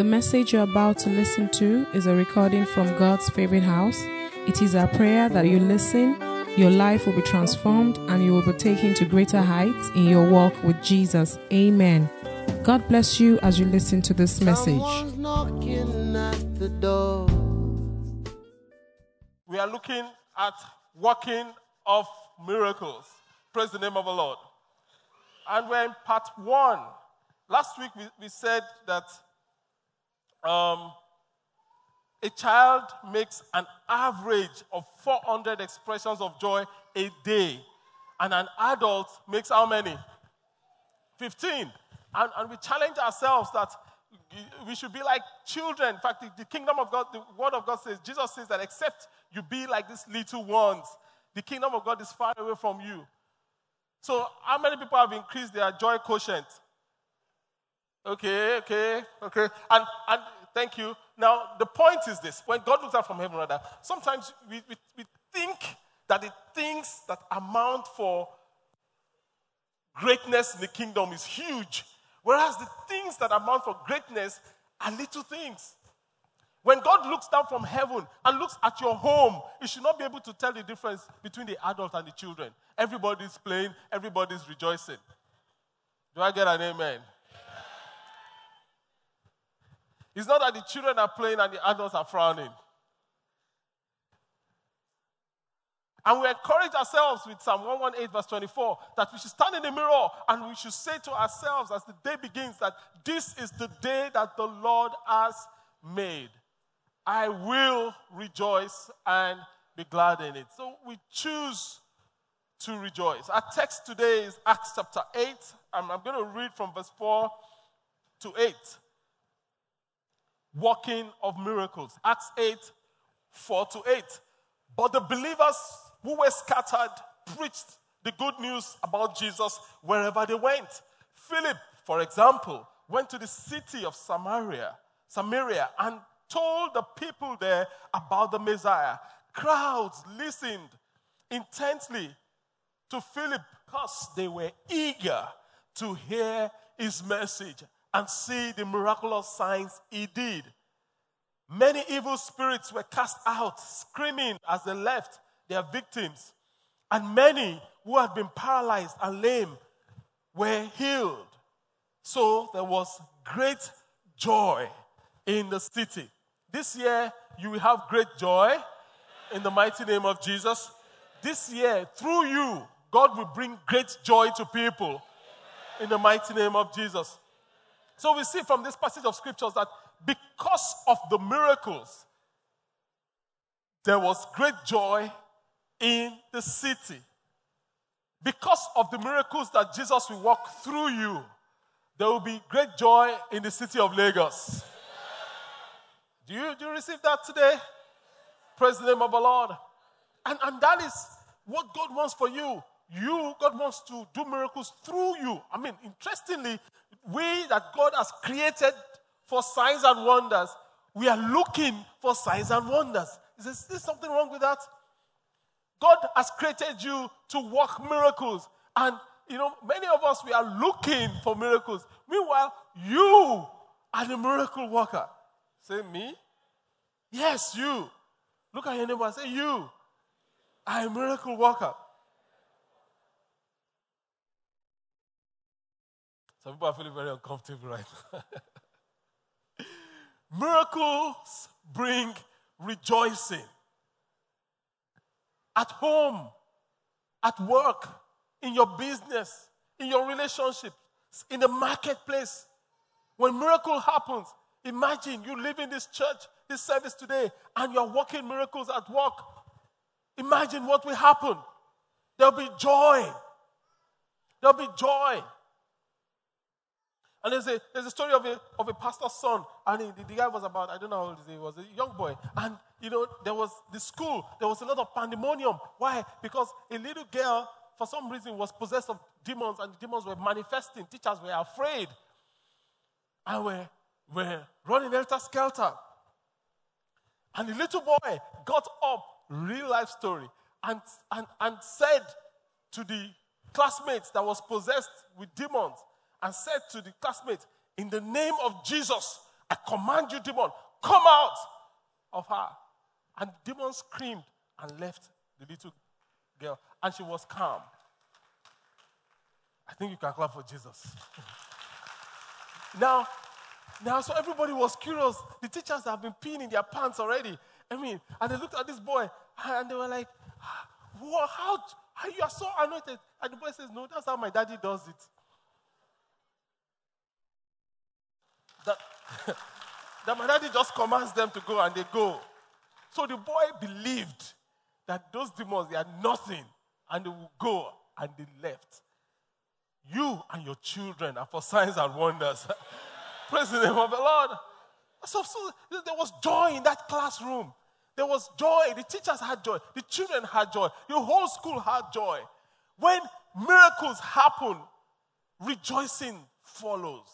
The message you're about to listen to is a recording from God's favorite house. It is our prayer that you listen, your life will be transformed, and you will be taken to greater heights in your walk with Jesus. Amen. God bless you as you listen to this message. At the door. we are looking at working of miracles. Praise the name of the Lord. And we're in part one. Last week we, we said that um, a child makes an average of 400 expressions of joy a day, and an adult makes how many? 15. And, and we challenge ourselves that we should be like children. In fact, the, the kingdom of God, the word of God says, Jesus says that except you be like these little ones, the kingdom of God is far away from you. So, how many people have increased their joy quotient? Okay, okay, okay. And, and thank you. Now, the point is this when God looks out from heaven, rather, sometimes we, we, we think that the things that amount for greatness in the kingdom is huge, whereas the things that amount for greatness are little things. When God looks down from heaven and looks at your home, He should not be able to tell the difference between the adult and the children. Everybody's playing, everybody's rejoicing. Do I get an amen? It's not that the children are playing and the adults are frowning. And we encourage ourselves with Psalm 118, verse 24, that we should stand in the mirror and we should say to ourselves as the day begins that this is the day that the Lord has made. I will rejoice and be glad in it. So we choose to rejoice. Our text today is Acts chapter 8, and I'm going to read from verse 4 to 8. Working of miracles. Acts 8, 4 to 8. But the believers who were scattered preached the good news about Jesus wherever they went. Philip, for example, went to the city of Samaria, Samaria, and told the people there about the Messiah. Crowds listened intently to Philip because they were eager to hear his message and see the miraculous signs he did. Many evil spirits were cast out, screaming as they left their victims. And many who had been paralyzed and lame were healed. So there was great joy in the city. This year, you will have great joy in the mighty name of Jesus. This year, through you, God will bring great joy to people in the mighty name of Jesus. So we see from this passage of scriptures that because of the miracles, there was great joy in the city. Because of the miracles that Jesus will walk through you, there will be great joy in the city of Lagos. Do you, do you receive that today? Praise the name of the Lord. And, and that is what God wants for you. You, God wants to do miracles through you. I mean, interestingly, we that God has created for signs and wonders, we are looking for signs and wonders. Is there, is there something wrong with that? God has created you to work miracles. And, you know, many of us, we are looking for miracles. Meanwhile, you are the miracle worker. Say, me? Yes, you. Look at your neighbor and say, you are a miracle worker. Some people are feeling very uncomfortable right now. Miracles bring rejoicing. At home, at work, in your business, in your relationships, in the marketplace. When miracle happens, imagine you live in this church, this service today, and you're working miracles at work. Imagine what will happen. There'll be joy. There'll be joy. And there's a, there's a story of a, of a pastor's son, and he, the, the guy was about, I don't know how old he was, a young boy. And, you know, there was the school, there was a lot of pandemonium. Why? Because a little girl, for some reason, was possessed of demons, and the demons were manifesting. Teachers were afraid. And were, were running helter skelter. And the little boy got up, real life story, and, and, and said to the classmates that was possessed with demons, and said to the classmate, In the name of Jesus, I command you, demon, come out of her. And the demon screamed and left the little girl, and she was calm. I think you can clap for Jesus. now, now, so everybody was curious. The teachers have been peeing in their pants already. I mean, and they looked at this boy and they were like, ah, "What? How, how you are so anointed? And the boy says, No, that's how my daddy does it. That, that my daddy just commands them to go and they go. So the boy believed that those demons, they are nothing and they will go and they left. You and your children are for signs and wonders. Praise the name of the Lord. So, so there was joy in that classroom. There was joy. The teachers had joy. The children had joy. The whole school had joy. When miracles happen, rejoicing follows.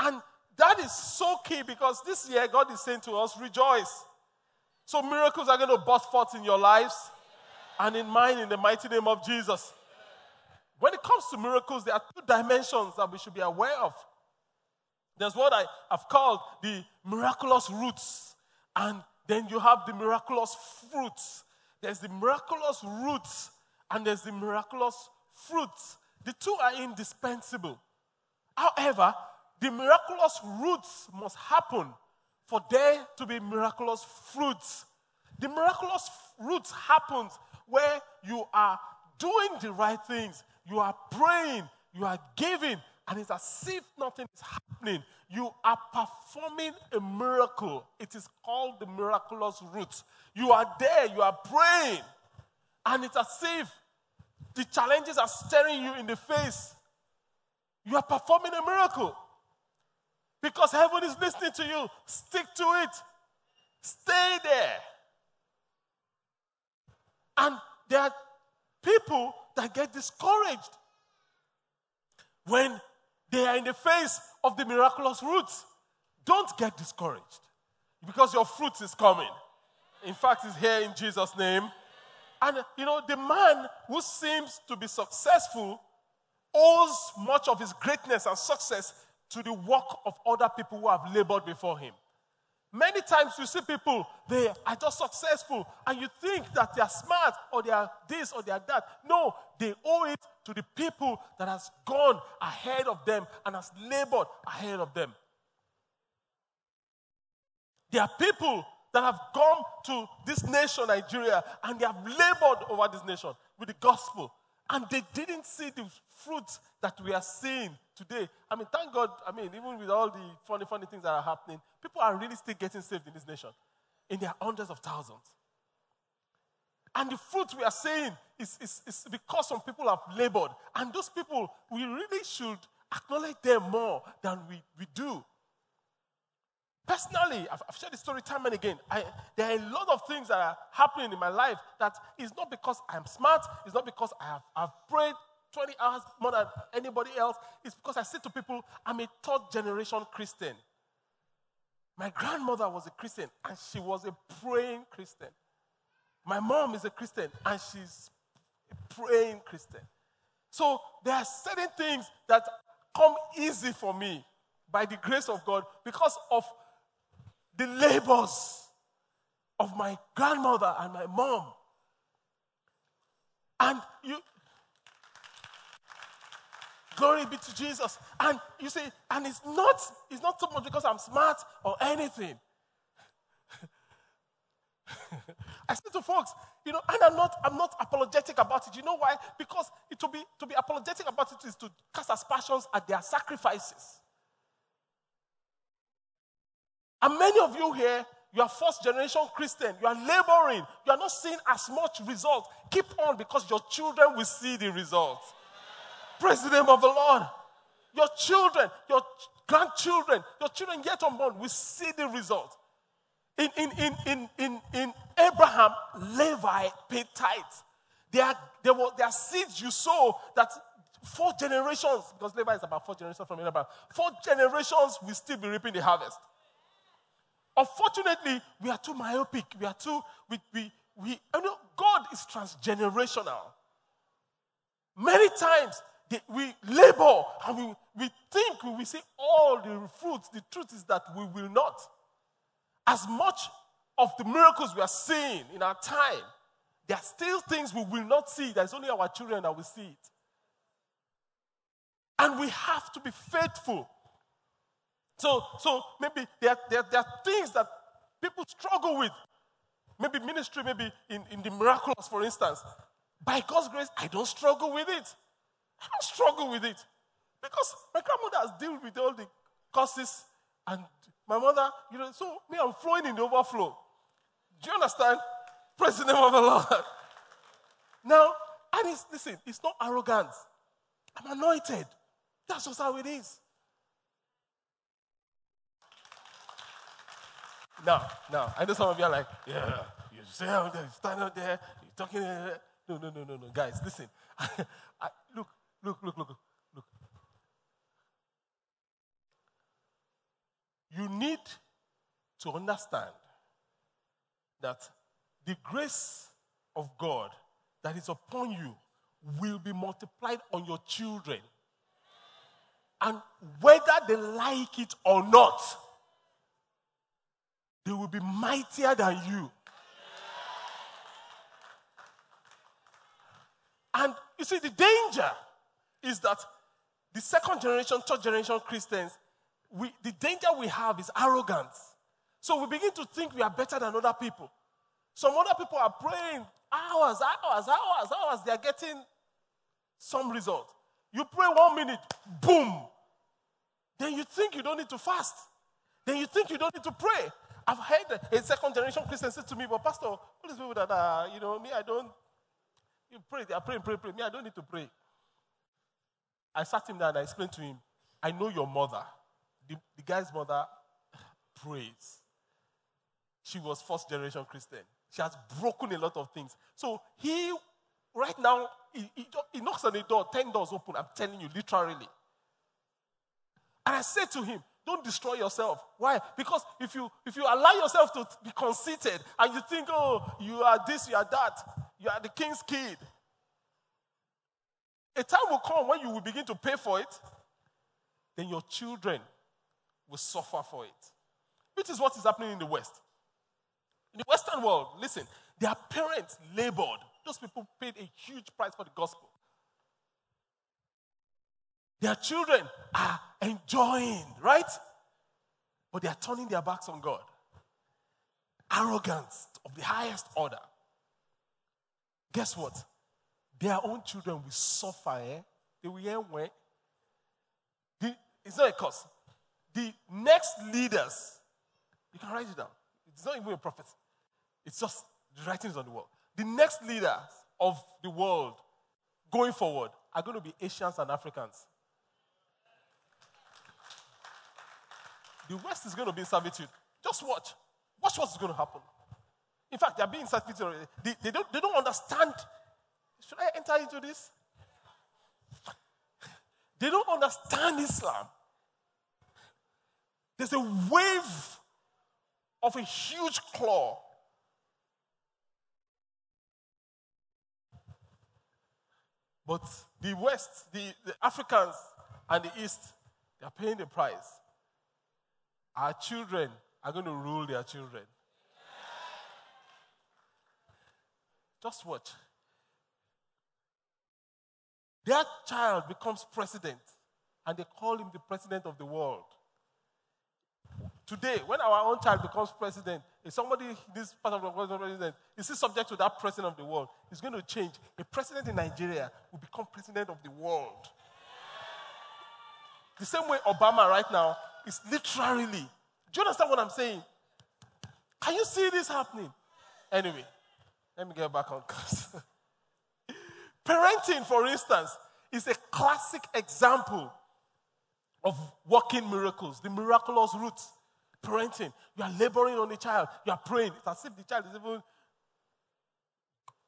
And that is so key because this year God is saying to us, rejoice. So miracles are going to burst forth in your lives and in mine in the mighty name of Jesus. When it comes to miracles, there are two dimensions that we should be aware of. There's what I have called the miraculous roots, and then you have the miraculous fruits. There's the miraculous roots, and there's the miraculous fruits. The two are indispensable. However, the miraculous roots must happen for there to be miraculous fruits. The miraculous roots happens where you are doing the right things, you are praying, you are giving, and it's as if nothing is happening. You are performing a miracle. It is called the miraculous root. You are there, you are praying, and it's as if the challenges are staring you in the face. You are performing a miracle because heaven is listening to you. Stick to it, stay there. And there are people that get discouraged when they are in the face of the miraculous roots. Don't get discouraged because your fruit is coming. In fact, it's here in Jesus' name. And you know, the man who seems to be successful owes much of his greatness and success to the work of other people who have labored before him. Many times you see people, they are just successful, and you think that they are smart or they are this or they are that. No, they owe it to the people that has gone ahead of them and has labored ahead of them. There are people that have come to this nation, Nigeria, and they have labored over this nation with the gospel, and they didn't see the fruits that we are seeing today. I mean, thank God, I mean, even with all the funny, funny things that are happening, people are really still getting saved in this nation in their hundreds of thousands. And the fruit we are seeing is, is, is because some people have labored. And those people, we really should acknowledge them more than we, we do. Personally, I've, I've shared this story time and again. I, there are a lot of things that are happening in my life that is not because I'm smart, it's not because I have I've prayed 20 hours more than anybody else. It's because I say to people, I'm a third generation Christian. My grandmother was a Christian and she was a praying Christian. My mom is a Christian and she's a praying Christian. So there are certain things that come easy for me by the grace of God because of the labors of my grandmother and my mom. And you, Glory be to Jesus. And you see, and it's not, it's not so much because I'm smart or anything. I say to folks, you know, and I'm not, I'm not apologetic about it. You know why? Because it, to be to be apologetic about it is to cast aspersions at their sacrifices. And many of you here, you are first generation Christian. You are laboring. You are not seeing as much result. Keep on because your children will see the results. Praise the name of the Lord. Your children, your grandchildren, your children yet unborn will see the result. In, in, in, in, in, in Abraham, Levi paid tithes. There are, there, were, are seeds you sow that four generations, because Levi is about four generations from Abraham, four generations will still be reaping the harvest. Unfortunately, we are too myopic. We are too, we, we, we, you know, God is transgenerational. Many times, we labor and we, we think we will see all the fruits. The truth is that we will not. As much of the miracles we are seeing in our time, there are still things we will not see. There's only our children that will see it. And we have to be faithful. So, so maybe there, there, there are things that people struggle with. Maybe ministry, maybe in, in the miraculous, for instance. By God's grace, I don't struggle with it. I don't struggle with it. Because my grandmother has dealt with all the curses and my mother, you know, so me, I'm flowing in the overflow. Do you understand? Praise the name of the Lord. Now, and it's, listen, it's not arrogance. I'm anointed. That's just how it is. Now, now, I know some of you are like, yeah, you say out there, stand out there, you're talking. Eh, eh. No, no, no, no, no. Guys, listen. I, look, look, look, look, look. You need to understand that the grace of God that is upon you will be multiplied on your children. And whether they like it or not, they will be mightier than you. And you see, the danger is that the second generation, third generation Christians, we, the danger we have is arrogance. So we begin to think we are better than other people. Some other people are praying hours, hours, hours, hours. They are getting some result. You pray one minute, boom. Then you think you don't need to fast. Then you think you don't need to pray. I've heard a second generation Christian say to me, but Pastor, all these people that are, you know, me, I don't, you pray, they are praying, pray, pray. Me, I don't need to pray. I sat him down and I explained to him, I know your mother. The, the guy's mother prays. She was first generation Christian. She has broken a lot of things. So he, right now, he, he, he knocks on the door, 10 doors open. I'm telling you, literally. And I said to him, don't destroy yourself. Why? Because if you if you allow yourself to be conceited and you think, oh, you are this, you are that, you are the king's kid. A time will come when you will begin to pay for it, then your children will suffer for it. Which is what is happening in the West. In the Western world, listen, their parents labored. Those people paid a huge price for the gospel. Their children are enjoying, right? But they are turning their backs on God. Arrogance of the highest order. Guess what? Their own children will suffer. Eh? They will hear when. The, it's not a curse. The next leaders, you can write it down. It's not even a prophet. It's just the writings on the wall. The next leaders of the world going forward are going to be Asians and Africans. The West is going to be in servitude. Just watch. Watch what's going to happen. In fact, they are being servitude already. They, they, don't, they don't understand. Should I enter into this? They don't understand Islam. There's a wave of a huge claw. But the West, the, the Africans, and the East, they are paying the price. Our children are going to rule their children. Just watch. Their child becomes president, and they call him the president of the world. Today, when our own child becomes president, if somebody this part of the world president is he subject to that president of the world, it's going to change. A president in Nigeria will become president of the world. The same way Obama right now is literally. Do you understand what I'm saying? Can you see this happening? Anyway, let me get back on course. Parenting, for instance, is a classic example of working miracles, the miraculous roots. Parenting, you are laboring on the child, you are praying. It's as if the child is even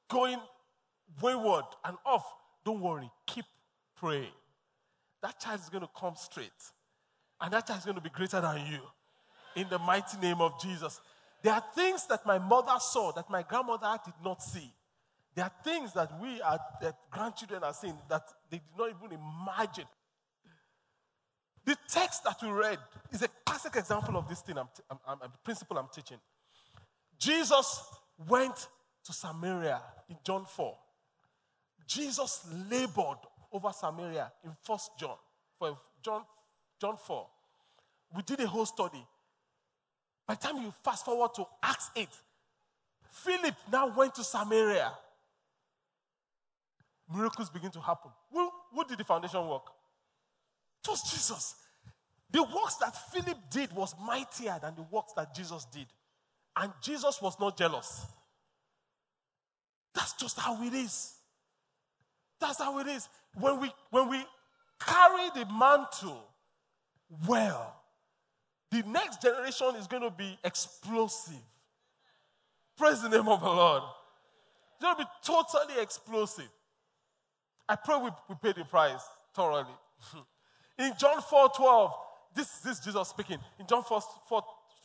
going wayward and off. Don't worry, keep praying. That child is going to come straight. And that child is going to be greater than you. In the mighty name of Jesus. There are things that my mother saw that my grandmother did not see. There are things that we, are, that grandchildren are seeing that they did not even imagine. The text that we read is a classic example of this thing, I'm, I'm, I'm, the principle I'm teaching. Jesus went to Samaria in John 4. Jesus labored over Samaria in First John, for John, John 4. We did a whole study. By the time you fast forward to Acts 8, Philip now went to Samaria. Miracles begin to happen. Who, who did the foundation work? Was Jesus. The works that Philip did was mightier than the works that Jesus did. And Jesus was not jealous. That's just how it is. That's how it is. When we when we carry the mantle well, the next generation is going to be explosive. Praise the name of the Lord. It's going to be totally explosive. I pray we, we pay the price thoroughly. In John 4 12, this, this is Jesus speaking. In John 4, 4,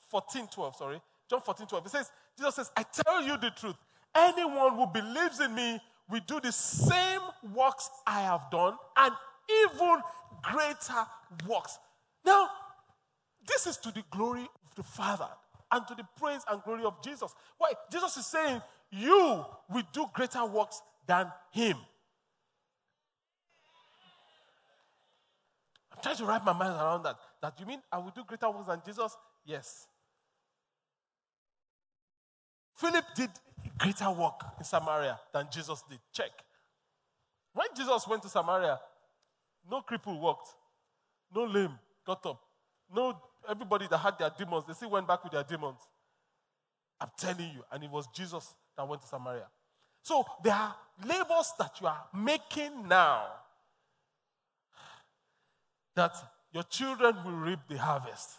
14 12, sorry. John 14 12, it says, Jesus says, I tell you the truth. Anyone who believes in me will do the same works I have done and even greater works. Now, this is to the glory of the Father and to the praise and glory of Jesus. Why? Jesus is saying, You will do greater works than him. I'm trying to wrap my mind around that. That you mean I will do greater works than Jesus? Yes. Philip did greater work in Samaria than Jesus did. Check. When Jesus went to Samaria, no cripple walked, no lame got up, no everybody that had their demons, they still went back with their demons. I'm telling you, and it was Jesus that went to Samaria. So there are labors that you are making now that your children will reap the harvest.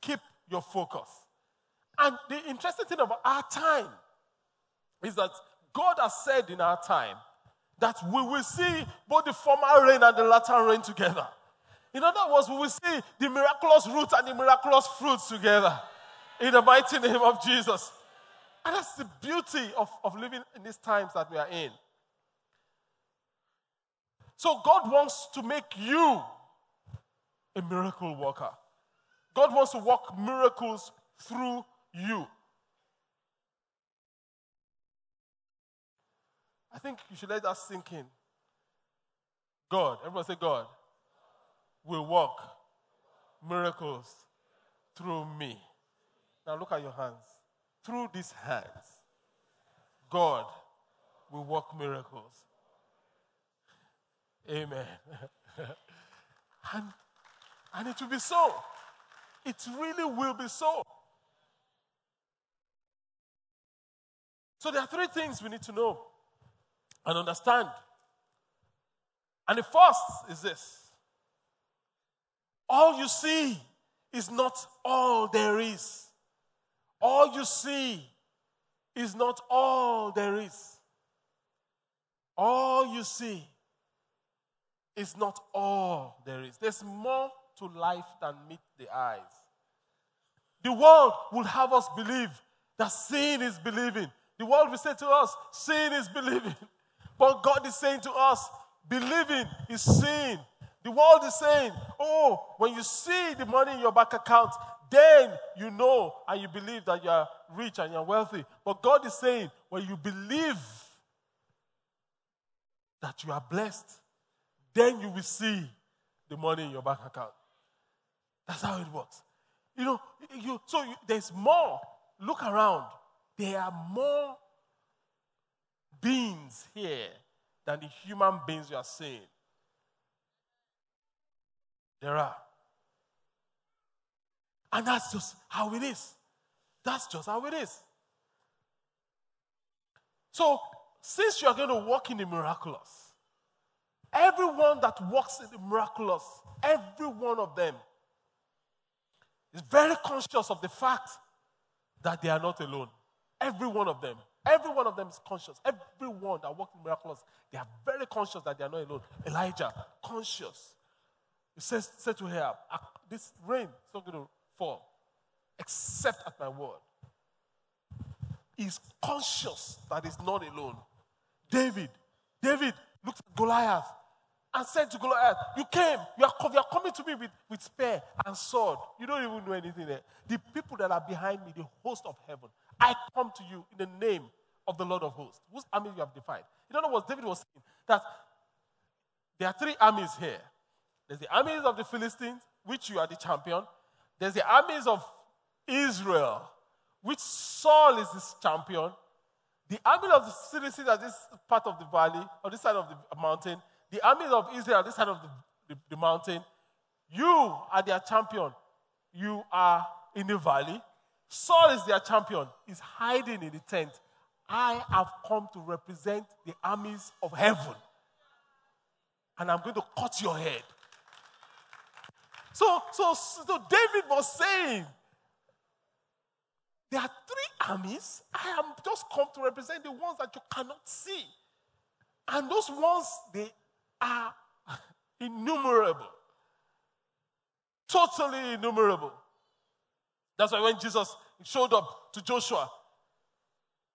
Keep your focus. And the interesting thing about our time is that God has said in our time that we will see both the former rain and the latter rain together. In other words, we will see the miraculous roots and the miraculous fruits together in the mighty name of Jesus. And that's the beauty of, of living in these times that we are in. So, God wants to make you a miracle worker. God wants to work miracles through you. I think you should let that sink in. God, everyone say, God will work miracles through me. Now look at your hands. Through these hands, God will work miracles. Amen. and, and it will be so. It really will be so. So there are three things we need to know and understand. And the first is this all you see is not all there is. All you see is not all there is. All you see is not all there is. There's more to life than meet the eyes. The world will have us believe that seeing is believing. The world will say to us, seeing is believing. But God is saying to us, believing is seeing. The world is saying, oh, when you see the money in your bank account, then you know and you believe that you are rich and you're wealthy. But God is saying, when you believe that you are blessed, then you will see the money in your bank account. That's how it works. You know, you, so you, there's more. Look around. There are more beings here than the human beings you are seeing. There are. And that's just how it is. That's just how it is. So, since you are going to walk in the miraculous, everyone that walks in the miraculous, every one of them is very conscious of the fact that they are not alone. Every one of them. Every one of them is conscious. Everyone that walks in miraculous, they are very conscious that they are not alone. Elijah, conscious. He says, said to her, This rain is not going to fall except at my word. is conscious that he's not alone. David, David looked at Goliath and said to Goliath, You came, you are, you are coming to me with, with spear and sword. You don't even know anything there. The people that are behind me, the host of heaven, I come to you in the name of the Lord of hosts, whose army you have defied. In other words, David was saying that there are three armies here. There's the armies of the Philistines, which you are the champion. There's the armies of Israel, which Saul is this champion. The army of the citizens at this part of the valley, on this side of the mountain. The armies of Israel, this side of the, the, the mountain. You are their champion. You are in the valley. Saul is their champion. He's hiding in the tent. I have come to represent the armies of heaven. And I'm going to cut your head. So, so, so David was saying, there are three armies. I am just come to represent the ones that you cannot see. And those ones, they are innumerable. Totally innumerable. That's why when Jesus showed up to Joshua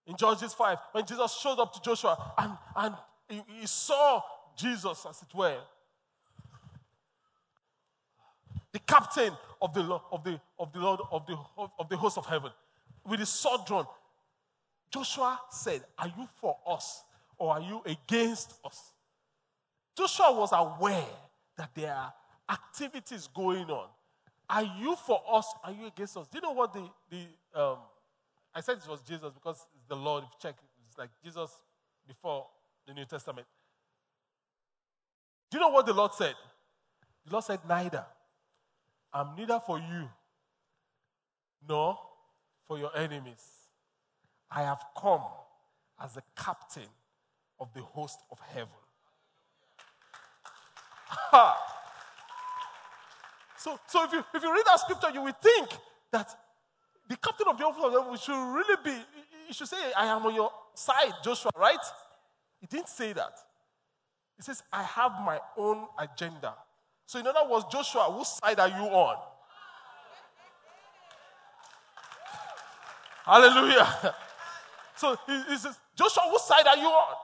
in Judges 5, when Jesus showed up to Joshua and, and he, he saw Jesus, as it were, the captain of the, of the, of the Lord of the, of the host of heaven, with his sword drawn. Joshua said, Are you for us or are you against us? Joshua was aware that there are activities going on. Are you for us? Are you against us? Do you know what the, the um, I said it was Jesus because it's the Lord. If you check, it's like Jesus before the New Testament. Do you know what the Lord said? The Lord said, Neither. I'm neither for you nor for your enemies. I have come as the captain of the host of heaven. so, so if you if you read that scripture, you will think that the captain of the host of heaven should really be, you should say, I am on your side, Joshua, right? He didn't say that. He says, I have my own agenda. So, in other words, Joshua, whose side are you on? Hallelujah. So he, he says, Joshua, whose side are you on?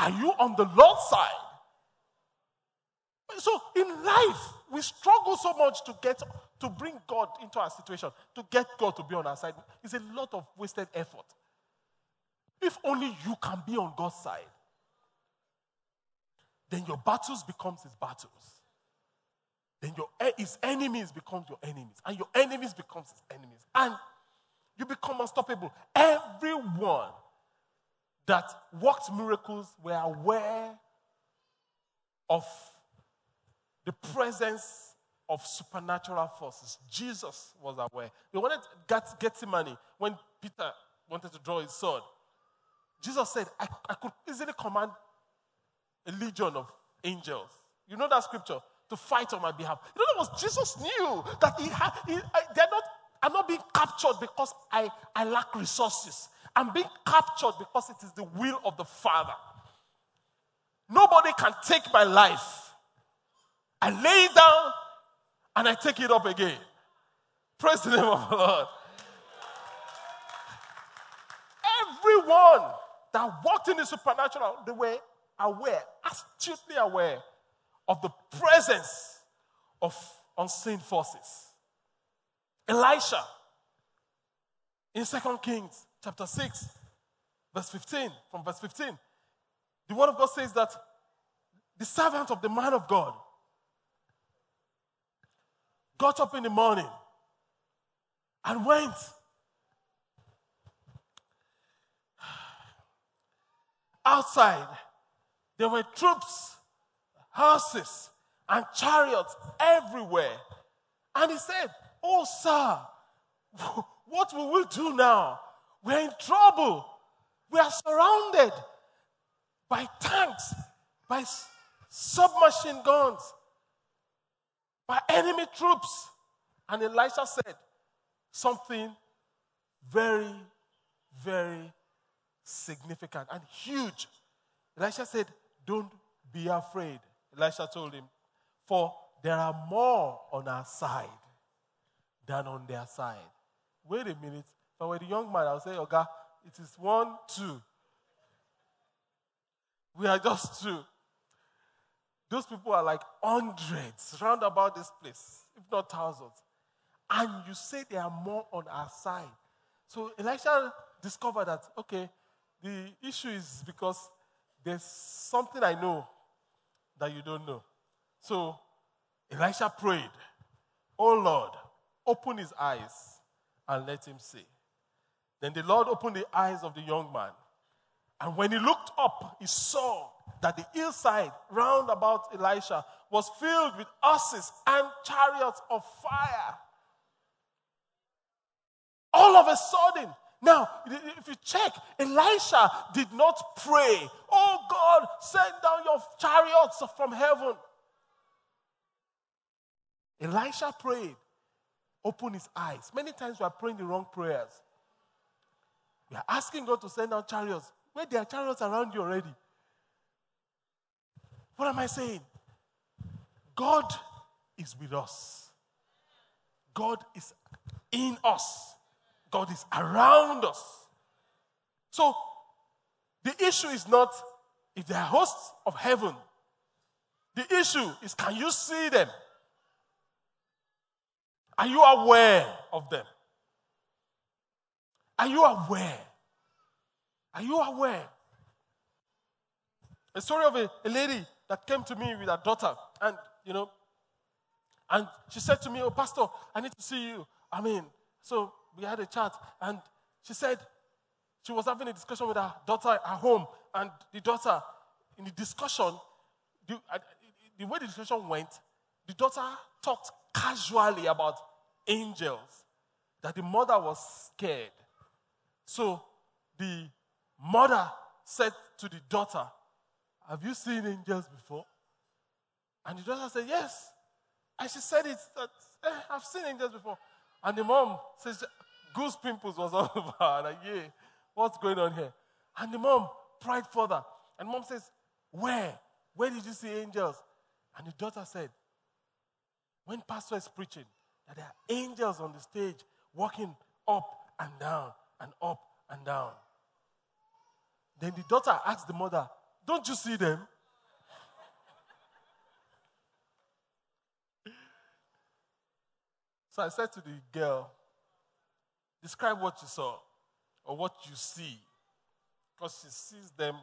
Are you on the Lord's side? So in life, we struggle so much to get to bring God into our situation, to get God to be on our side. It's a lot of wasted effort. If only you can be on God's side then your battles becomes his battles. Then your eh, his enemies becomes your enemies, and your enemies becomes his enemies, and you become unstoppable. Everyone that worked miracles were aware of the presence of supernatural forces. Jesus was aware. They wanted get, Gethsemane when Peter wanted to draw his sword. Jesus said, I, I could easily command a legion of angels. You know that scripture? To fight on my behalf. You know, that was Jesus knew that he had, he, I, they're not, I'm not being captured because I, I lack resources. I'm being captured because it is the will of the Father. Nobody can take my life. I lay it down and I take it up again. Praise the name of the Lord. Everyone that walked in the supernatural, they were aware, astutely aware of the presence of unseen forces. Elisha in 2 Kings chapter 6, verse 15, from verse 15, the word of God says that the servant of the man of God got up in the morning and went outside there were troops, horses, and chariots everywhere. And he said, Oh, sir, what will we do now? We're in trouble. We are surrounded by tanks, by submachine guns, by enemy troops. And Elisha said something very, very significant and huge. Elisha said, don't be afraid. Elisha told him, For there are more on our side than on their side. Wait a minute. If I were the young man, I would say, Oga, it is one, two. We are just two. Those people are like hundreds round about this place, if not thousands. And you say they are more on our side. So Elisha discovered that, okay, the issue is because there's something I know that you don't know. So Elisha prayed, Oh Lord, open his eyes and let him see. Then the Lord opened the eyes of the young man. And when he looked up, he saw that the hillside round about Elisha was filled with horses and chariots of fire. All of a sudden, now, if you check, Elisha did not pray, Oh God, send down your chariots from heaven. Elisha prayed, open his eyes. Many times we are praying the wrong prayers. We are asking God to send down chariots. Where there are chariots around you already. What am I saying? God is with us. God is in us. God is around us. So the issue is not if they are hosts of heaven. The issue is can you see them? Are you aware of them? Are you aware? Are you aware? A story of a, a lady that came to me with her daughter, and you know, and she said to me, Oh, Pastor, I need to see you. I mean, so we had a chat, and she said she was having a discussion with her daughter at home, and the daughter, in the discussion, the, the way the discussion went, the daughter talked casually about angels, that the mother was scared. So the mother said to the daughter, Have you seen angels before? And the daughter said, Yes. And she said, it, that, eh, I've seen angels before. And the mom says, Goose pimples was all over. Like, yeah, what's going on here? And the mom pried further. And mom says, Where? Where did you see angels? And the daughter said, When pastor is preaching, that there are angels on the stage walking up and down and up and down. Then the daughter asked the mother, Don't you see them? so I said to the girl, Describe what you saw or what you see. Because she sees them.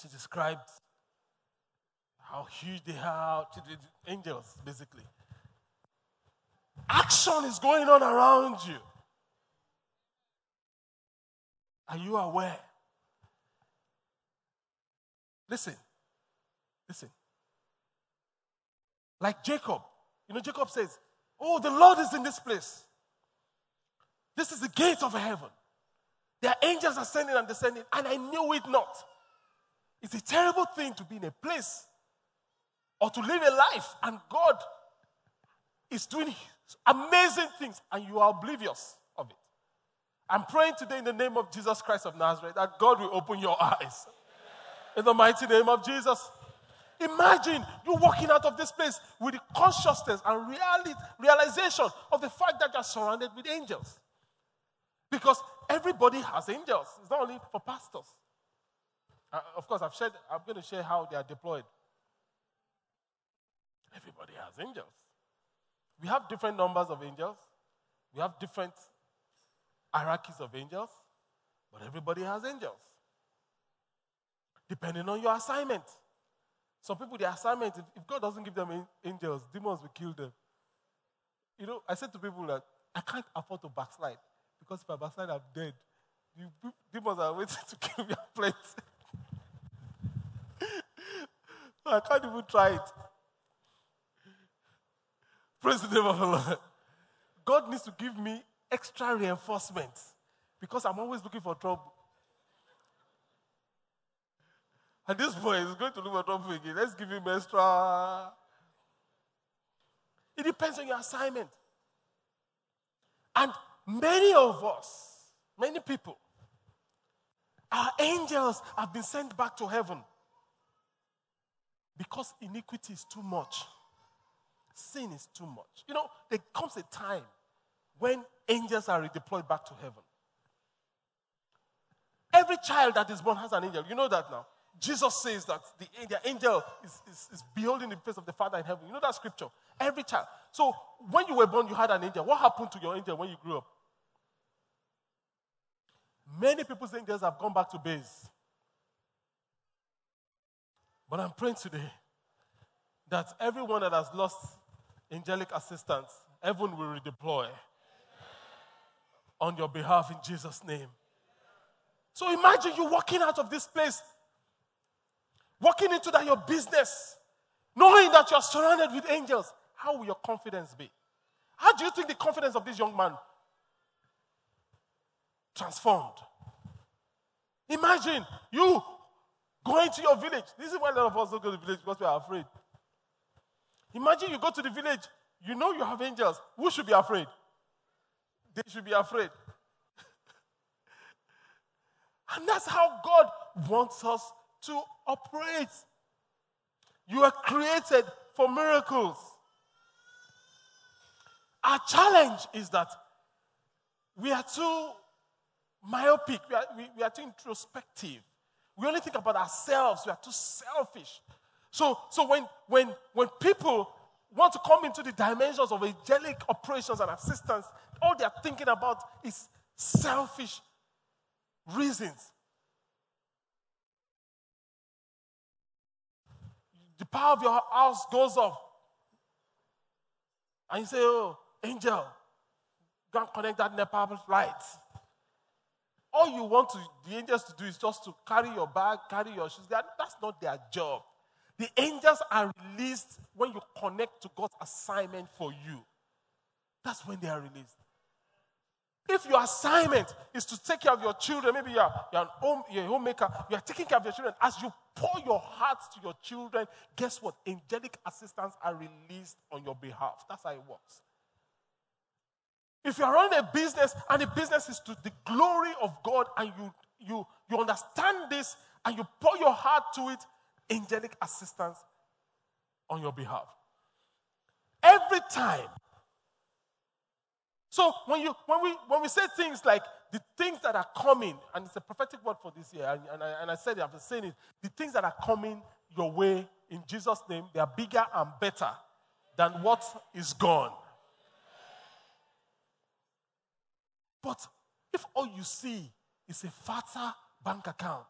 She described how huge they are angels, basically. Action is going on around you. Are you aware? Listen, listen. Like Jacob, you know, Jacob says, Oh, the Lord is in this place. This is the gate of heaven. There are angels ascending and descending, and I knew it not. It's a terrible thing to be in a place or to live a life, and God is doing amazing things, and you are oblivious of it. I'm praying today in the name of Jesus Christ of Nazareth that God will open your eyes. In the mighty name of Jesus. Imagine you walking out of this place with the consciousness and reality, realization of the fact that you're surrounded with angels. Because everybody has angels. It's not only for pastors. Uh, of course, I've shared, I'm going to share how they are deployed. Everybody has angels. We have different numbers of angels. We have different hierarchies of angels. But everybody has angels. Depending on your assignment. Some people, their assignment, if, if God doesn't give them angels, demons will kill them. You know, I said to people that I can't afford to backslide because if I backslide, I'm dead. The demons are waiting to kill me at place. I can't even try it. Praise the name of the Lord. God needs to give me extra reinforcement because I'm always looking for trouble. At this point, he's going to look for trouble again. Let's give him extra. It depends on your assignment. And many of us, many people, our angels have been sent back to heaven because iniquity is too much. Sin is too much. You know, there comes a time when angels are redeployed back to heaven. Every child that is born has an angel. You know that now. Jesus says that the, the angel is, is, is, beholding the face of the Father in heaven. You know that scripture? Every child. So when you were born, you had an angel. What happened to your angel when you grew up? Many people's angels have gone back to base. But I'm praying today that everyone that has lost angelic assistance, heaven will redeploy on your behalf in Jesus' name. So imagine you walking out of this place, walking into that your business, knowing that you're surrounded with angels. How will your confidence be? How do you think the confidence of this young man transformed? Imagine you going to your village. This is why a lot of us don't go to the village because we are afraid. Imagine you go to the village, you know you have angels. Who should be afraid? They should be afraid. and that's how God wants us to operate. You are created for miracles. Our challenge is that we are too myopic, we are, we, we are too introspective. We only think about ourselves, we are too selfish. So, so when, when, when people want to come into the dimensions of angelic operations and assistance, all they're thinking about is selfish reasons. The power of your house goes off. And you say, Oh, angel, go and connect that NEPA light. All you want to, the angels to do is just to carry your bag, carry your shoes. That's not their job. The angels are released when you connect to God's assignment for you. That's when they are released. If your assignment is to take care of your children, maybe you're, you're, home, you're a homemaker, you're taking care of your children. As you pour your heart to your children, guess what? Angelic assistants are released on your behalf. That's how it works. If you're running a business and the business is to the glory of God and you, you, you understand this and you pour your heart to it, angelic assistance on your behalf. Every time. So when you when we when we say things like the things that are coming, and it's a prophetic word for this year, and, and, I, and I said it, I've been saying it, the things that are coming your way in Jesus' name, they are bigger and better than what is gone. But if all you see is a fatter bank account,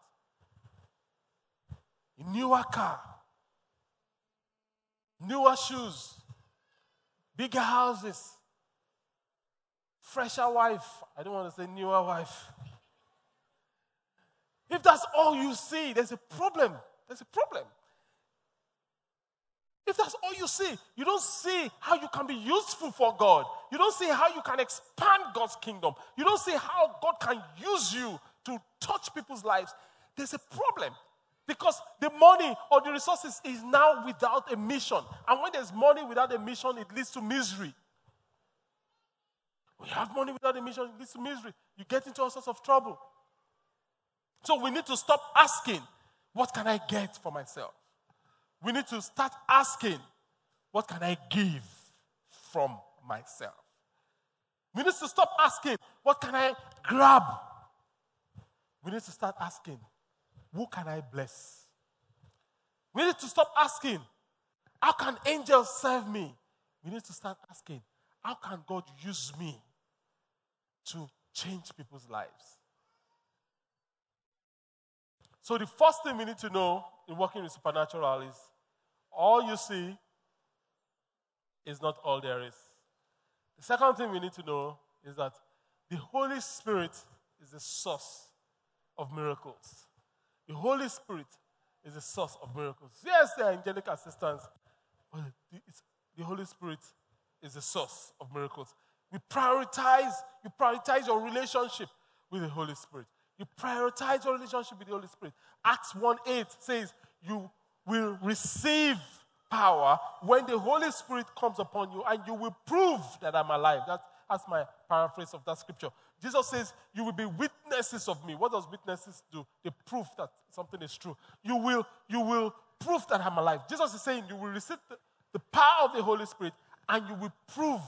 a newer car, newer shoes, bigger houses, fresher wife. I don't want to say newer wife. If that's all you see, there's a problem. There's a problem. If that's all you see, you don't see how you can be useful for God. You don't see how you can expand God's kingdom. You don't see how God can use you to touch people's lives. There's a problem. Because the money or the resources is now without a mission. And when there's money without a mission, it leads to misery. You have money without a mission, leads to misery. You get into all sorts of trouble. So we need to stop asking, what can I get for myself? We need to start asking, what can I give from myself? We need to stop asking, what can I grab? We need to start asking, who can I bless? We need to stop asking, How can angels serve me? We need to start asking, How can God use me to change people's lives? So, the first thing we need to know in working with supernatural is all you see is not all there is. The second thing we need to know is that the Holy Spirit is the source of miracles. The Holy Spirit is the source of miracles. Yes, there are angelic assistants, but the Holy Spirit is the source of miracles. We prioritize, you prioritize your relationship with the Holy Spirit. You prioritize your relationship with the Holy Spirit. Acts 1 8 says, You will receive power when the Holy Spirit comes upon you, and you will prove that I'm alive. That, that's my paraphrase of that scripture. Jesus says, You will be witnesses of me. What does witnesses do? They prove that something is true. You will, you will prove that I'm alive. Jesus is saying, You will receive the, the power of the Holy Spirit and you will prove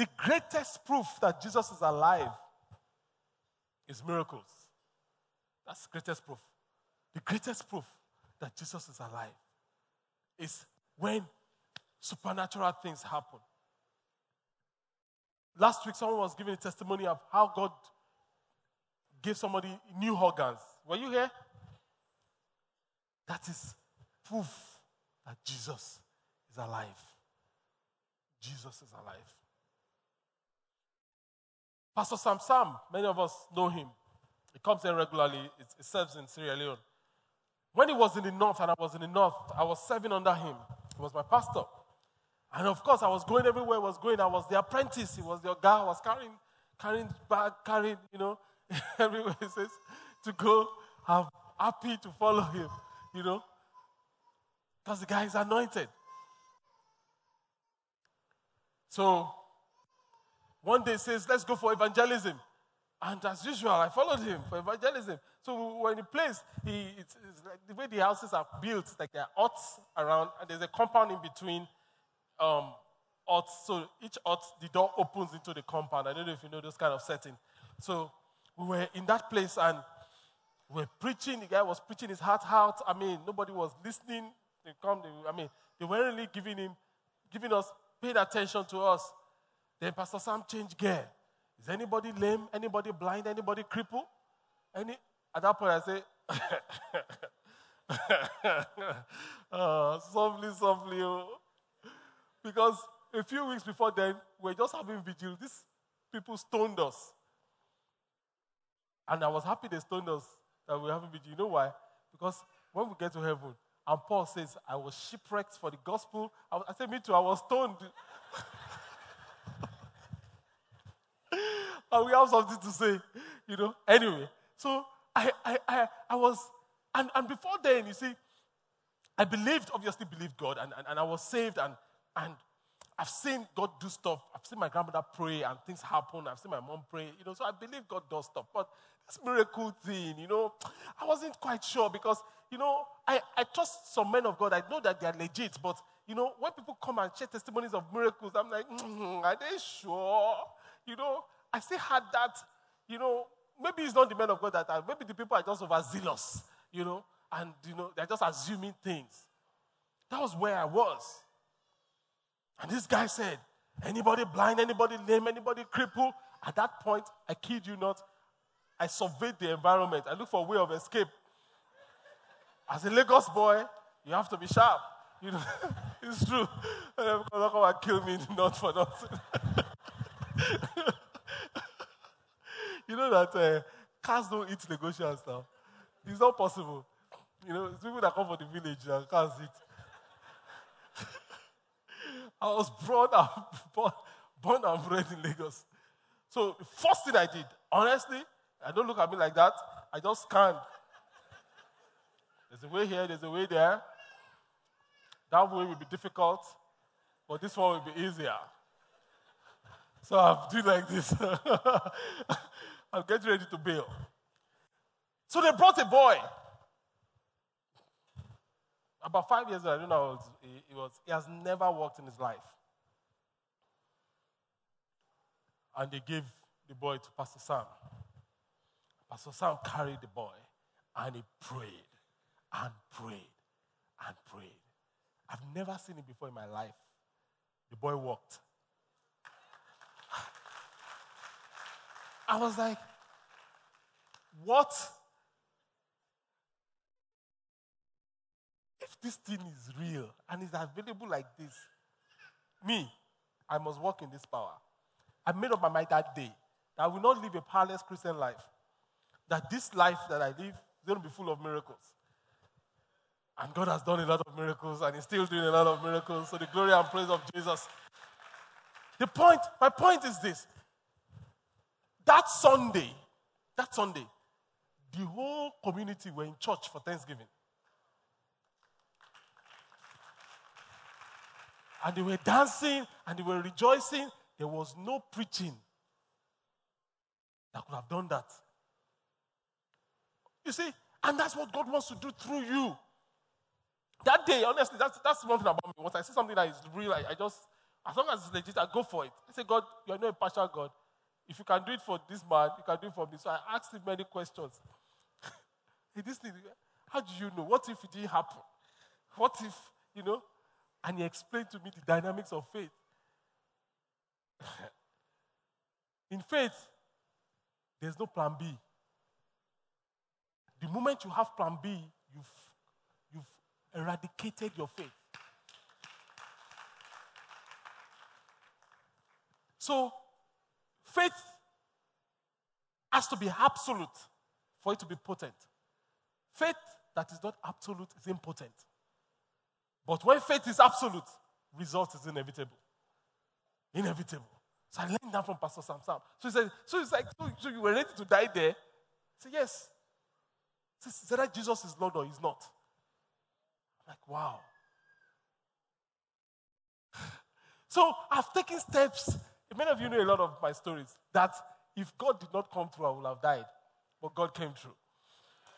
the greatest proof that Jesus is alive is miracles. That's the greatest proof. The greatest proof that Jesus is alive is when supernatural things happen. Last week, someone was giving a testimony of how God gave somebody new organs. Were you here? That is proof that Jesus is alive. Jesus is alive. Pastor Sam Sam, many of us know him. He comes here regularly, he serves in Sierra Leone. When he was in the north and I was in the north, I was serving under him. He was my pastor. And of course, I was going everywhere I was going. I was the apprentice. He was the guy. I was carrying, carrying bag, carrying, you know, everywhere he says to go. I'm happy to follow him, you know, because the guy is anointed. So one day says, let's go for evangelism. And as usual, I followed him for evangelism. So when he plays, he, it's, it's like the way the houses are built, like there are huts around, and there's a compound in between um, huts. So each hut, the door opens into the compound. I don't know if you know those kind of setting. So we were in that place and we were preaching. The guy was preaching his heart out. I mean, nobody was listening. They come. They, I mean, they weren't really giving him, giving us, paying attention to us. Then Pastor Sam changed gear. Is anybody lame? Anybody blind? Anybody crippled? Any? At that point, I say, uh, softly, softly. Oh. Because a few weeks before then, we were just having vigil. These people stoned us. And I was happy they stoned us that we were having vigil. You know why? Because when we get to heaven, and Paul says, I was shipwrecked for the gospel. I, I said, Me too, I was stoned. we have something to say, you know. Anyway, so I, I, I, I was, and, and before then, you see, I believed, obviously believed God, and, and, and I was saved, and, and I've seen God do stuff. I've seen my grandmother pray, and things happen. I've seen my mom pray, you know, so I believe God does stuff. But this miracle thing, you know, I wasn't quite sure because, you know, I, I trust some men of God. I know that they are legit, but, you know, when people come and share testimonies of miracles, I'm like, mm, are they sure? You know, I still had that, you know, maybe it's not the men of God that are, maybe the people are just overzealous, you know, and, you know, they're just assuming things. That was where I was. And this guy said, anybody blind, anybody lame, anybody crippled? At that point, I kid you not, I surveyed the environment. I looked for a way of escape. As a Lagos boy, you have to be sharp. You know, it's true. Because and kill me not for nothing. You know that uh, cars don't eat Lagosians now. It's not possible. You know, it's people that come from the village and cars eat. I was born and, born, born and bred in Lagos. So the first thing I did, honestly, I don't look at me like that. I just scanned. There's a way here, there's a way there. That way will be difficult, but this one will be easier. So I'm doing like this. I'm getting ready to bail. So they brought a boy. About five years ago, I don't know, he, was, he has never walked in his life. And they gave the boy to Pastor Sam. Pastor Sam carried the boy and he prayed and prayed and prayed. I've never seen it before in my life. The boy walked. I was like, what? If this thing is real and is available like this, me, I must walk in this power. I made up my mind that day that I will not live a powerless Christian life. That this life that I live is going to be full of miracles. And God has done a lot of miracles and He's still doing a lot of miracles. So the glory and praise of Jesus. The point, my point is this that Sunday, that Sunday, the whole community were in church for Thanksgiving. And they were dancing and they were rejoicing. There was no preaching that could have done that. You see, and that's what God wants to do through you. That day, honestly, that's, that's one thing about me. Once I see something that is real, I, I just As long as it's legit, I go for it. I say, God, you're not a partial God. If you can do it for this man, you can do it for me. So I asked him many questions. hey, this thing, how do you know? What if it didn't happen? What if, you know? And he explained to me the dynamics of faith. In faith, there's no plan B. The moment you have plan B, you've, you've eradicated your faith. So, faith has to be absolute for it to be potent. Faith that is not absolute is impotent. But when faith is absolute, result is inevitable. Inevitable. So I learned that from Pastor Sam Sam. So he said, so it's like, so, so you were ready to die there? I said, yes. He said, that Jesus is Lord or he's not. I'm like, wow. so I've taken steps. Many of you know a lot of my stories that if God did not come through, I would have died. But God came through.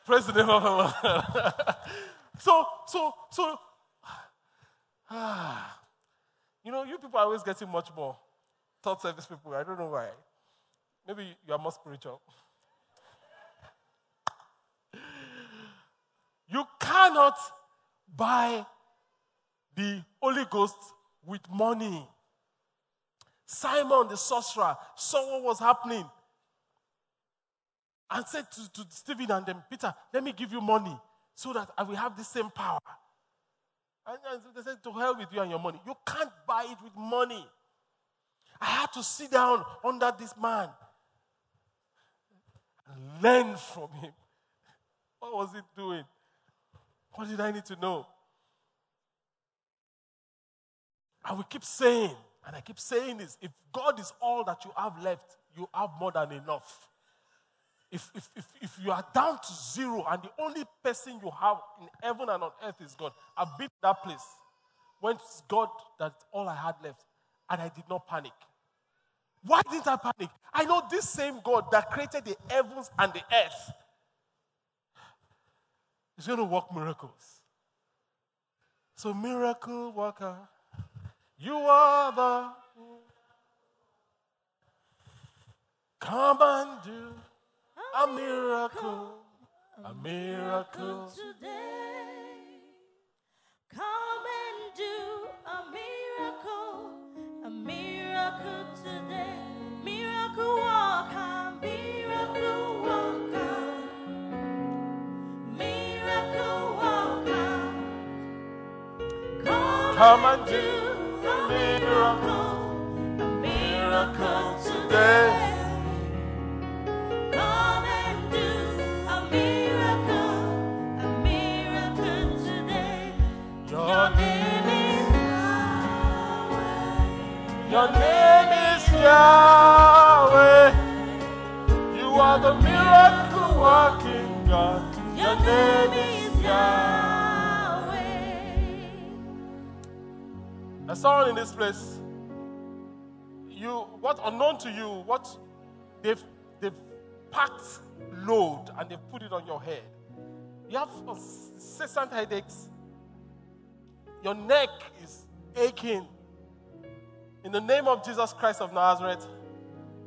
Praise the name of the Lord. so, so, so, ah, you know, you people are always getting much more. Thought service people, I don't know why. Maybe you are more spiritual. you cannot buy the Holy Ghost with money. Simon the sorcerer saw what was happening and said to, to Stephen and them, Peter, let me give you money so that I will have the same power. And, and they said, To hell with you and your money. You can't buy it with money. I had to sit down under this man and learn from him. What was he doing? What did I need to know? I will keep saying, and I keep saying this if God is all that you have left, you have more than enough. If, if, if, if you are down to zero and the only person you have in heaven and on earth is God, I've been that place when it's God that's all I had left, and I did not panic. Why didn't I panic? I know this same God that created the heavens and the earth is going to work miracles. So, miracle worker, you are the. Come and do a miracle, a miracle today. Come and do a miracle, a miracle today. Miracle worker, miracle worker, miracle worker. Come, Come and do a miracle, a miracle today. today. Come and do Yahweh. Your name is Yahweh. You are the miracle working God. Your name is Yahweh. There's someone in this place. You, what unknown to you, what they've they've packed load and they've put it on your head. You have incessant headaches. Your neck is aching. In the name of Jesus Christ of Nazareth,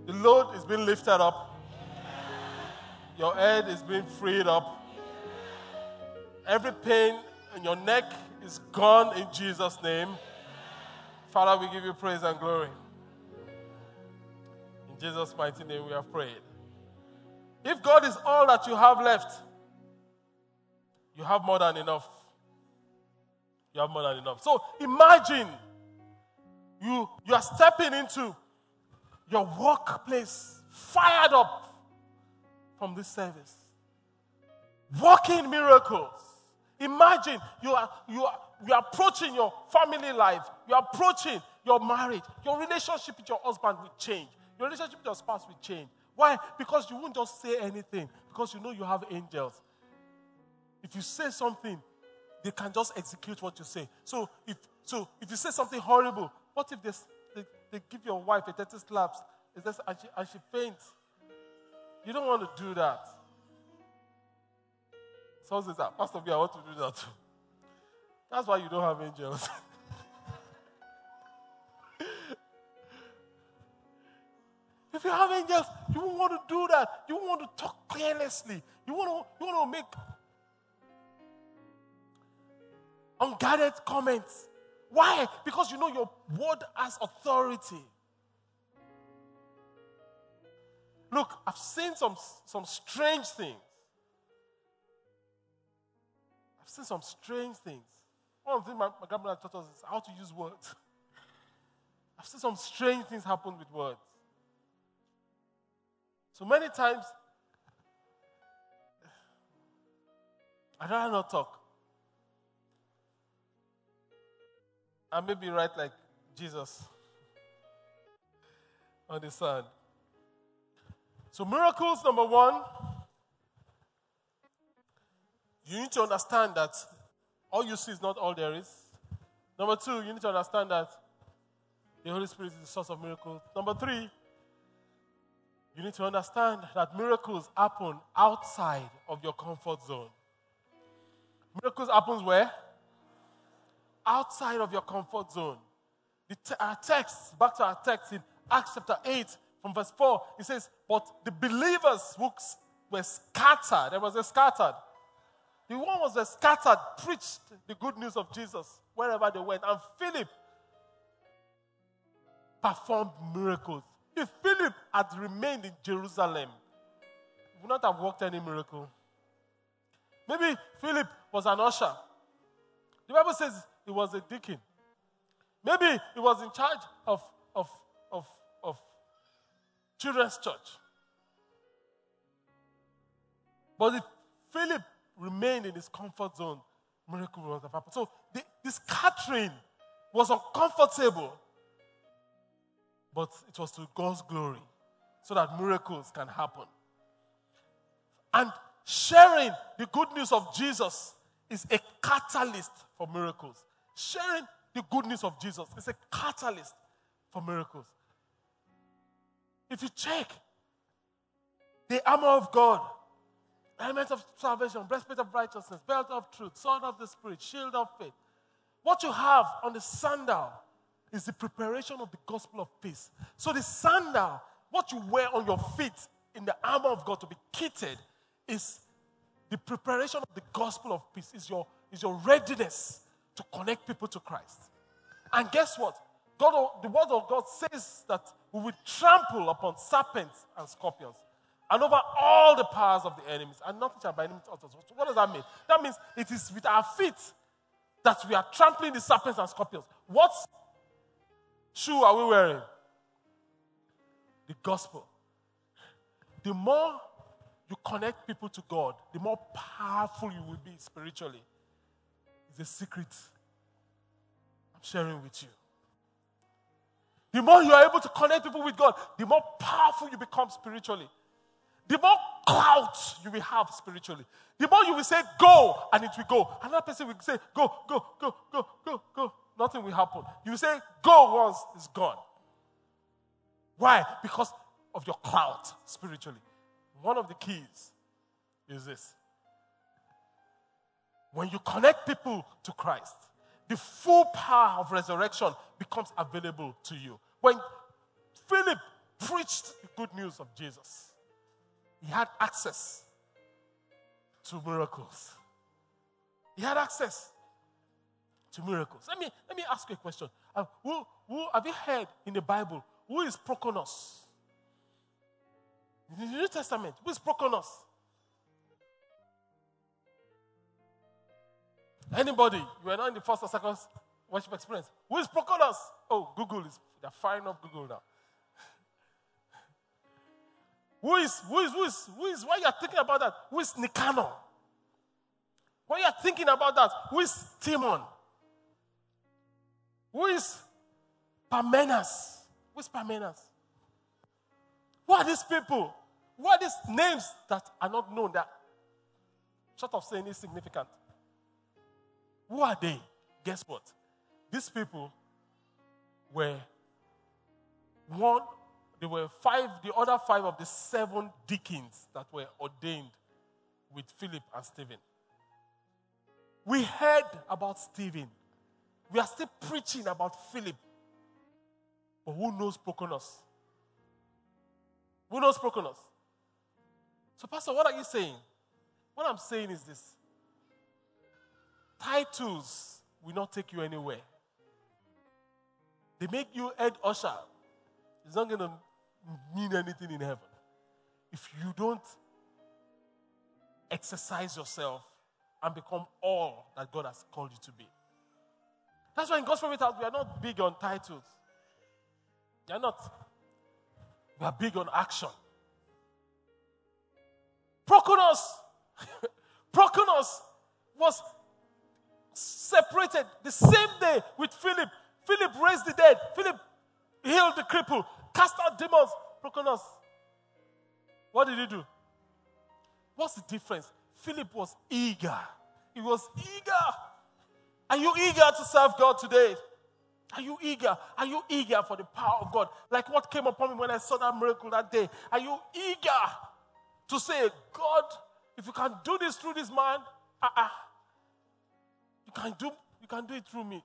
the load is being lifted up. Your head is being freed up. Every pain in your neck is gone in Jesus' name. Father, we give you praise and glory. In Jesus' mighty name, we have prayed. If God is all that you have left, you have more than enough. You have more than enough. So imagine you, you are stepping into your workplace fired up from this service. Walking miracles. Imagine you are, you are, you are approaching your family life, you are approaching your marriage, your relationship with your husband will change, your relationship with your spouse will change. Why? Because you won't just say anything, because you know you have angels. If you say something, they can just execute what you say. So if so, if you say something horrible, what if they, they, they give your wife a 30 slaps and she, and she faints? You don't want to do that. Someone says, Pastor I want to do that too. That's why you don't have angels. If you have angels, you won't want to do that. You want to talk carelessly. You want to, you want to make unguarded comments. Why? Because you know your word has authority. Look, I've seen some, some strange things. I've seen some strange things. One of the things my, my grandmother taught us is how to use words. I've seen some strange things happen with words. So many times, I'd rather not talk. I may be right like Jesus on the sand. So, miracles, number one, you need to understand that all you see is not all there is. Number two, you need to understand that the Holy Spirit is the source of miracles. Number three, you need to understand that miracles happen outside of your comfort zone. Miracles happens where? Outside of your comfort zone. Te- our text, back to our text in Acts chapter 8, from verse 4, it says, But the believers were scattered, there was a scattered. The one was scattered, preached the good news of Jesus wherever they went. And Philip performed miracles. If Philip had remained in Jerusalem, he would not have worked any miracle. Maybe Philip was an usher. The Bible says he was a deacon. Maybe he was in charge of, of, of, of children's church. But if Philip remained in his comfort zone, miracle would have happened. So the, this scattering was uncomfortable, but it was to God's glory so that miracles can happen. And sharing the good news of Jesus is a catalyst for miracles. Sharing the good news of Jesus is a catalyst for miracles. If you check the armor of God, element of salvation, breastplate of righteousness, belt of truth, sword of the spirit, shield of faith. What you have on the sandal is the preparation of the gospel of peace. So the sandal, what you wear on your feet in the armor of God to be kitted, is the preparation of the gospel of peace, is your, is your readiness to connect people to Christ. And guess what? God, the word of God says that we will trample upon serpents and scorpions and over all the powers of the enemies, and nothing shall by any means us. What does that mean? That means it is with our feet that we are trampling the serpents and scorpions. What shoe are we wearing? The gospel. The more you connect people to God, the more powerful you will be spiritually. It's a secret I'm sharing with you. The more you are able to connect people with God, the more powerful you become spiritually. The more clout you will have spiritually. The more you will say, go, and it will go. Another person will say, go, go, go, go, go, go. Nothing will happen. You say, go once, it's gone. Why? Because of your clout spiritually. One of the keys is this. When you connect people to Christ, the full power of resurrection becomes available to you. When Philip preached the good news of Jesus, he had access to miracles. He had access to miracles. Let me, let me ask you a question. Uh, who, who, have you heard in the Bible who is Proconos? In the New Testament, who is Proconos? Anybody? You are not in the first or second worship experience. Who is Proconos? Oh, Google is they're firing up Google now. Who is, who is, who is, who is, why you are thinking about that? Who is Nicanor? When you are thinking about that, who is Timon? Who is Parmenas? Who is Parmenas? Who are these people? Who are these names that are not known that, short of saying is significant? Who are they? Guess what? These people were one, there were five, the other five of the seven deacons that were ordained with Philip and Stephen. We heard about Stephen. We are still preaching about Philip. But who knows Proconos? Who knows Proconos? So, Pastor, what are you saying? What I'm saying is this titles will not take you anywhere. They make you head usher. It's not going to mean anything in heaven if you don't exercise yourself and become all that God has called you to be. That's why in House, we are not big on titles. We are not. We are big on action. Proconos, Proconos was separated the same day with Philip. Philip raised the dead. Philip healed the cripple, cast out demons. Proconos. What did he do? What's the difference? Philip was eager. He was eager. Are you eager to serve God today? Are you eager? Are you eager for the power of God? Like what came upon me when I saw that miracle that day. Are you eager to say, God, if you can do this through this man, uh-uh, you can do you can do it through me.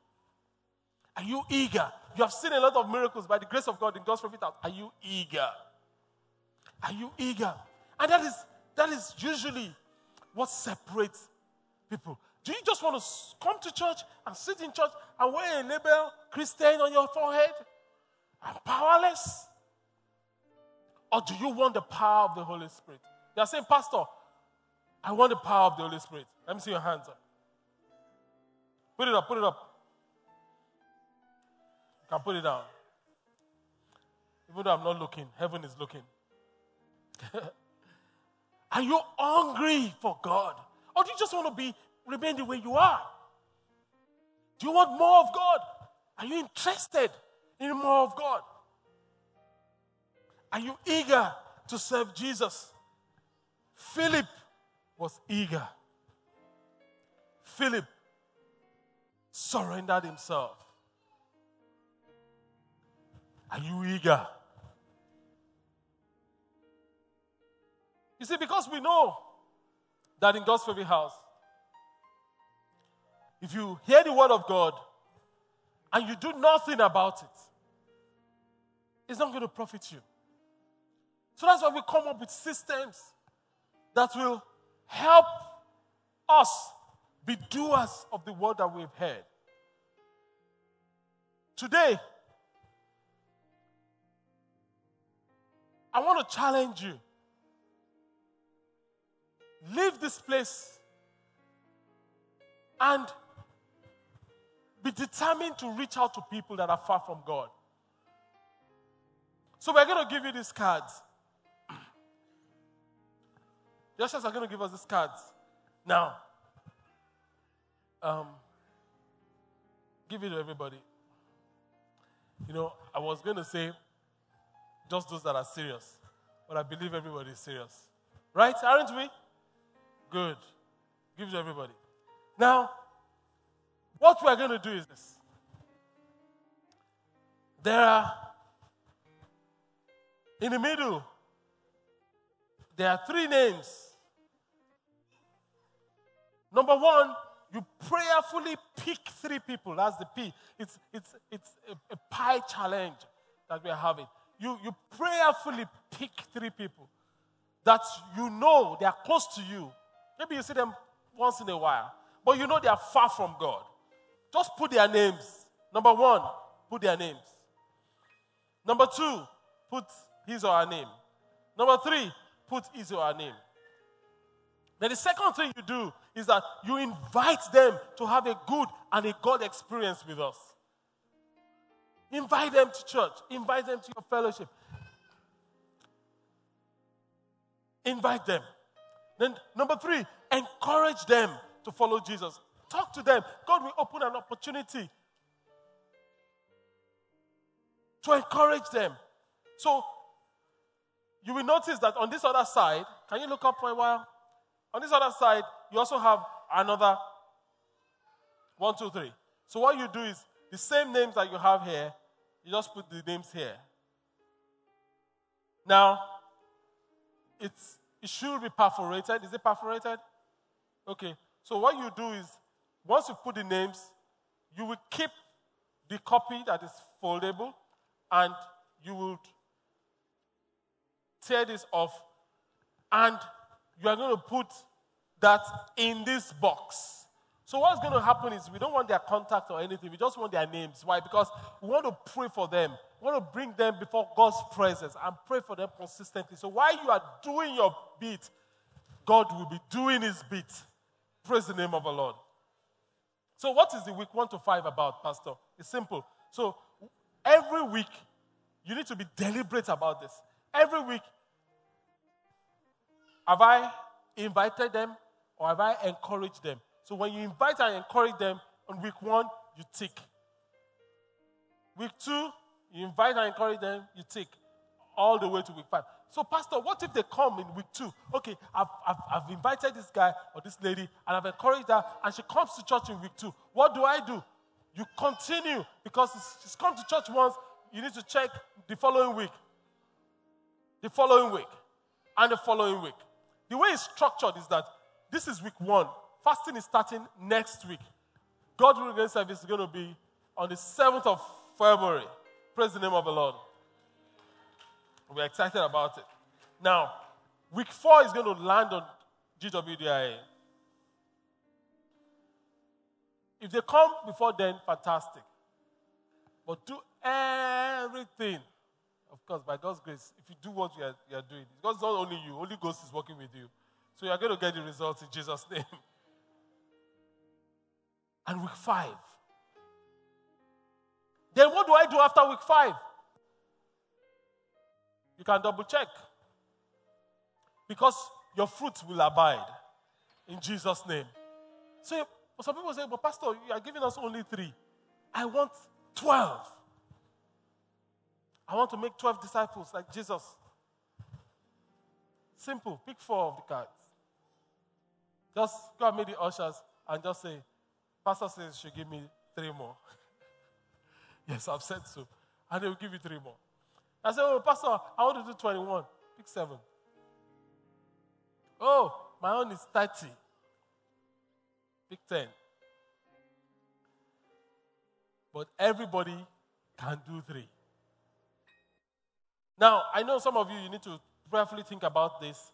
Are you eager? You have seen a lot of miracles by the grace of God in God's prophet house. Are you eager? Are you eager? And that is that is usually what separates people. Do you just want to come to church and sit in church and wear a label Christian on your forehead and powerless? Or do you want the power of the Holy Spirit? They are saying, Pastor, I want the power of the Holy Spirit. Let me see your hands up. Put it up, put it up. Can put it down. Even though I'm not looking, heaven is looking. Are you hungry for God? Or do you just want to be remain the way you are? Do you want more of God? Are you interested in more of God? Are you eager to serve Jesus? Philip was eager. Philip surrendered himself. Are you eager? You see, because we know that in God's favorite house, if you hear the word of God and you do nothing about it, it's not going to profit you. So that's why we come up with systems that will help us be doers of the word that we've heard. Today, I want to challenge you. Leave this place and be determined to reach out to people that are far from God. So we're going to give you these cards. The ushers are going to give us these cards. Now, um, give it to everybody. You know, I was going to say just those that are serious, but I believe everybody is serious. Right? Aren't we? Good. Give it to everybody. Now, what we are going to do is this. There are, in the middle, there are three names. Number one, you prayerfully pick three people. That's the P. It's, it's, it's a, a pie challenge that we are having. You, you prayerfully pick three people that you know they are close to you. Maybe you see them once in a while, but you know they are far from God. Just put their names. Number one, put their names. Number two, put his or her name. Number three, put his or her name. Then the second thing you do is that you invite them to have a good and a God experience with us. Invite them to church, invite them to your fellowship. Invite them. Then, number three, encourage them to follow Jesus. Talk to them. God will open an opportunity to encourage them. So, you will notice that on this other side, can you look up for a while? On this other side, you also have another one, two, three. So, what you do is the same names that you have here, you just put the names here. Now, it's, it should be perforated. Is it perforated? Okay. So, what you do is once you put the names, you will keep the copy that is foldable and you will tear this off, and you are going to put that in this box. So what's going to happen is we don't want their contact or anything. We just want their names. Why? Because we want to pray for them. We want to bring them before God's presence and pray for them consistently. So while you are doing your bit, God will be doing his bit. Praise the name of the Lord. So what is the week 1 to 5 about, Pastor? It's simple. So every week, you need to be deliberate about this. Every week, have I invited them or have I encouraged them? So when you invite and encourage them on week one, you tick. Week two, you invite and encourage them, you tick. All the way to week five. So, Pastor, what if they come in week two? Okay, I've, I've, I've invited this guy or this lady and I've encouraged her, and she comes to church in week two. What do I do? You continue because she's come to church once, you need to check the following week, the following week, and the following week. The way it's structured is that this is week one. Fasting is starting next week. God willing service is going to be on the 7th of February. Praise the name of the Lord. We're excited about it. Now, week four is going to land on GWDIA. If they come before then, fantastic. But do everything, of course, by God's grace. If you do what you are, you are doing, God's not only you, Holy Ghost is working with you. So you are going to get the results in Jesus' name. And week five. Then what do I do after week five? You can double check. Because your fruit will abide in Jesus' name. So some people say, but Pastor, you are giving us only three. I want 12. I want to make 12 disciples like Jesus. Simple. Pick four of the cards. Just go and meet the ushers and just say, Pastor says she give me three more. yes, I've said so. And they will give you three more. I said, Oh, Pastor, I want to do 21. Pick seven. Oh, my own is 30. Pick 10. But everybody can do three. Now, I know some of you, you need to prayerfully think about this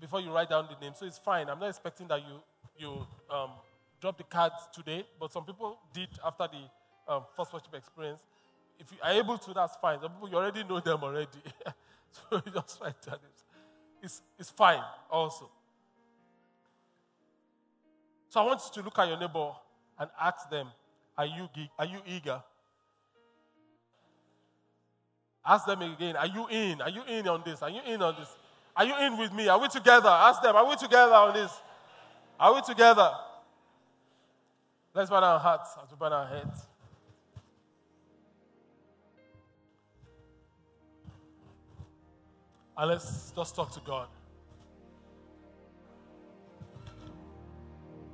before you write down the name. So it's fine. I'm not expecting that you, you um, drop the cards today, but some people did after the um, first worship experience. If you are able to, that's fine. Some people, you already know them already. so you just write down it. It's, it's fine also. So I want you to look at your neighbor and ask them, are you, are you eager? Ask them again, are you in? Are you in on this? Are you in on this? Are you in with me? Are we together? Ask them, are we together on this? Are we together? Let's bow our hearts as we bow our heads. And let's just talk to God.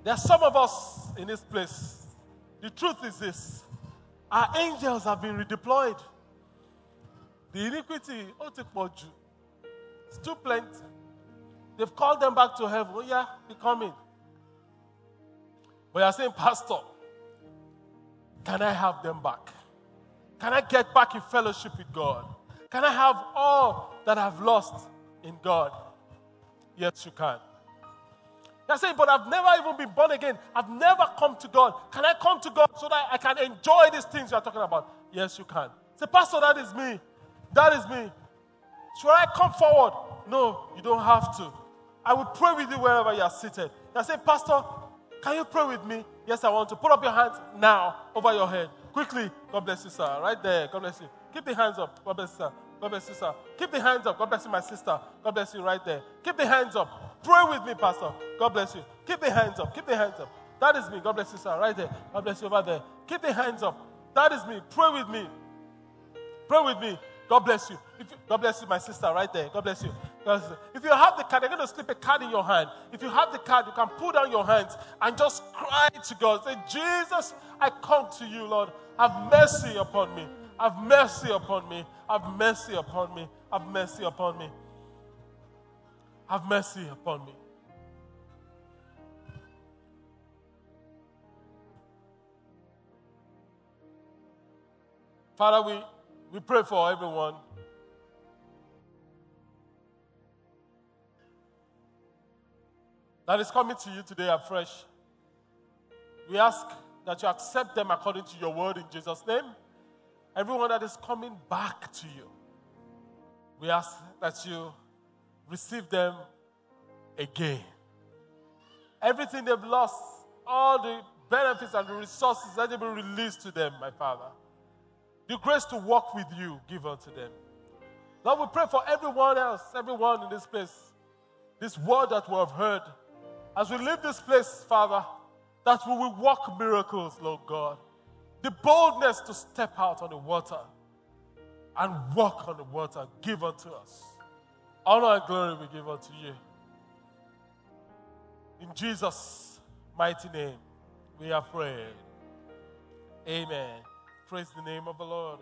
There are some of us in this place. The truth is this our angels have been redeployed. The iniquity, oh, take. It's too plenty. They've called them back to heaven. Oh, yeah, they're coming. But you're saying, Pastor, can I have them back? Can I get back in fellowship with God? Can I have all that I've lost in God? Yes, you can. You're saying, but I've never even been born again. I've never come to God. Can I come to God so that I can enjoy these things you're talking about? Yes, you can. Say, Pastor, that is me. That is me. Should I come forward? No, you don't have to. I will pray with you wherever you are seated. You say, Pastor, can you pray with me? Yes, I want to. Put up your hands now over your head. Quickly. God bless you, sir. Right there. God bless you. Keep the hands up. God bless you, sir. God bless you, sir. Keep the hands up. God bless you, my sister. God bless you right there. Keep the hands up. Pray with me, Pastor. God bless you. Keep the hands up. Keep the hands up. That is me. God bless you, sir. Right there. God bless you over there. Keep the hands up. That is me. Pray with me. Pray with me. God bless you. You, God bless you, my sister, right there. God bless you. If you have the card, you're going to slip a card in your hand. If you have the card, you can put down your hands and just cry to God. Say, Jesus, I come to you, Lord. Have mercy upon me. Have mercy upon me. Have mercy upon me. Have mercy upon me. Have mercy upon me. Father, we, we pray for everyone that is coming to you today afresh. We ask that you accept them according to your word in Jesus' name. Everyone that is coming back to you, we ask that you receive them again. Everything they've lost, all the benefits and the resources, let them be released to them, my Father. The grace to walk with you, give unto them. Lord, we pray for everyone else, everyone in this place, this word that we have heard. As we leave this place, Father, that we will walk miracles, Lord God. The boldness to step out on the water and walk on the water, give unto us. Honor and glory we give unto you. In Jesus' mighty name, we are prayed. Amen. Praise the name of the Lord.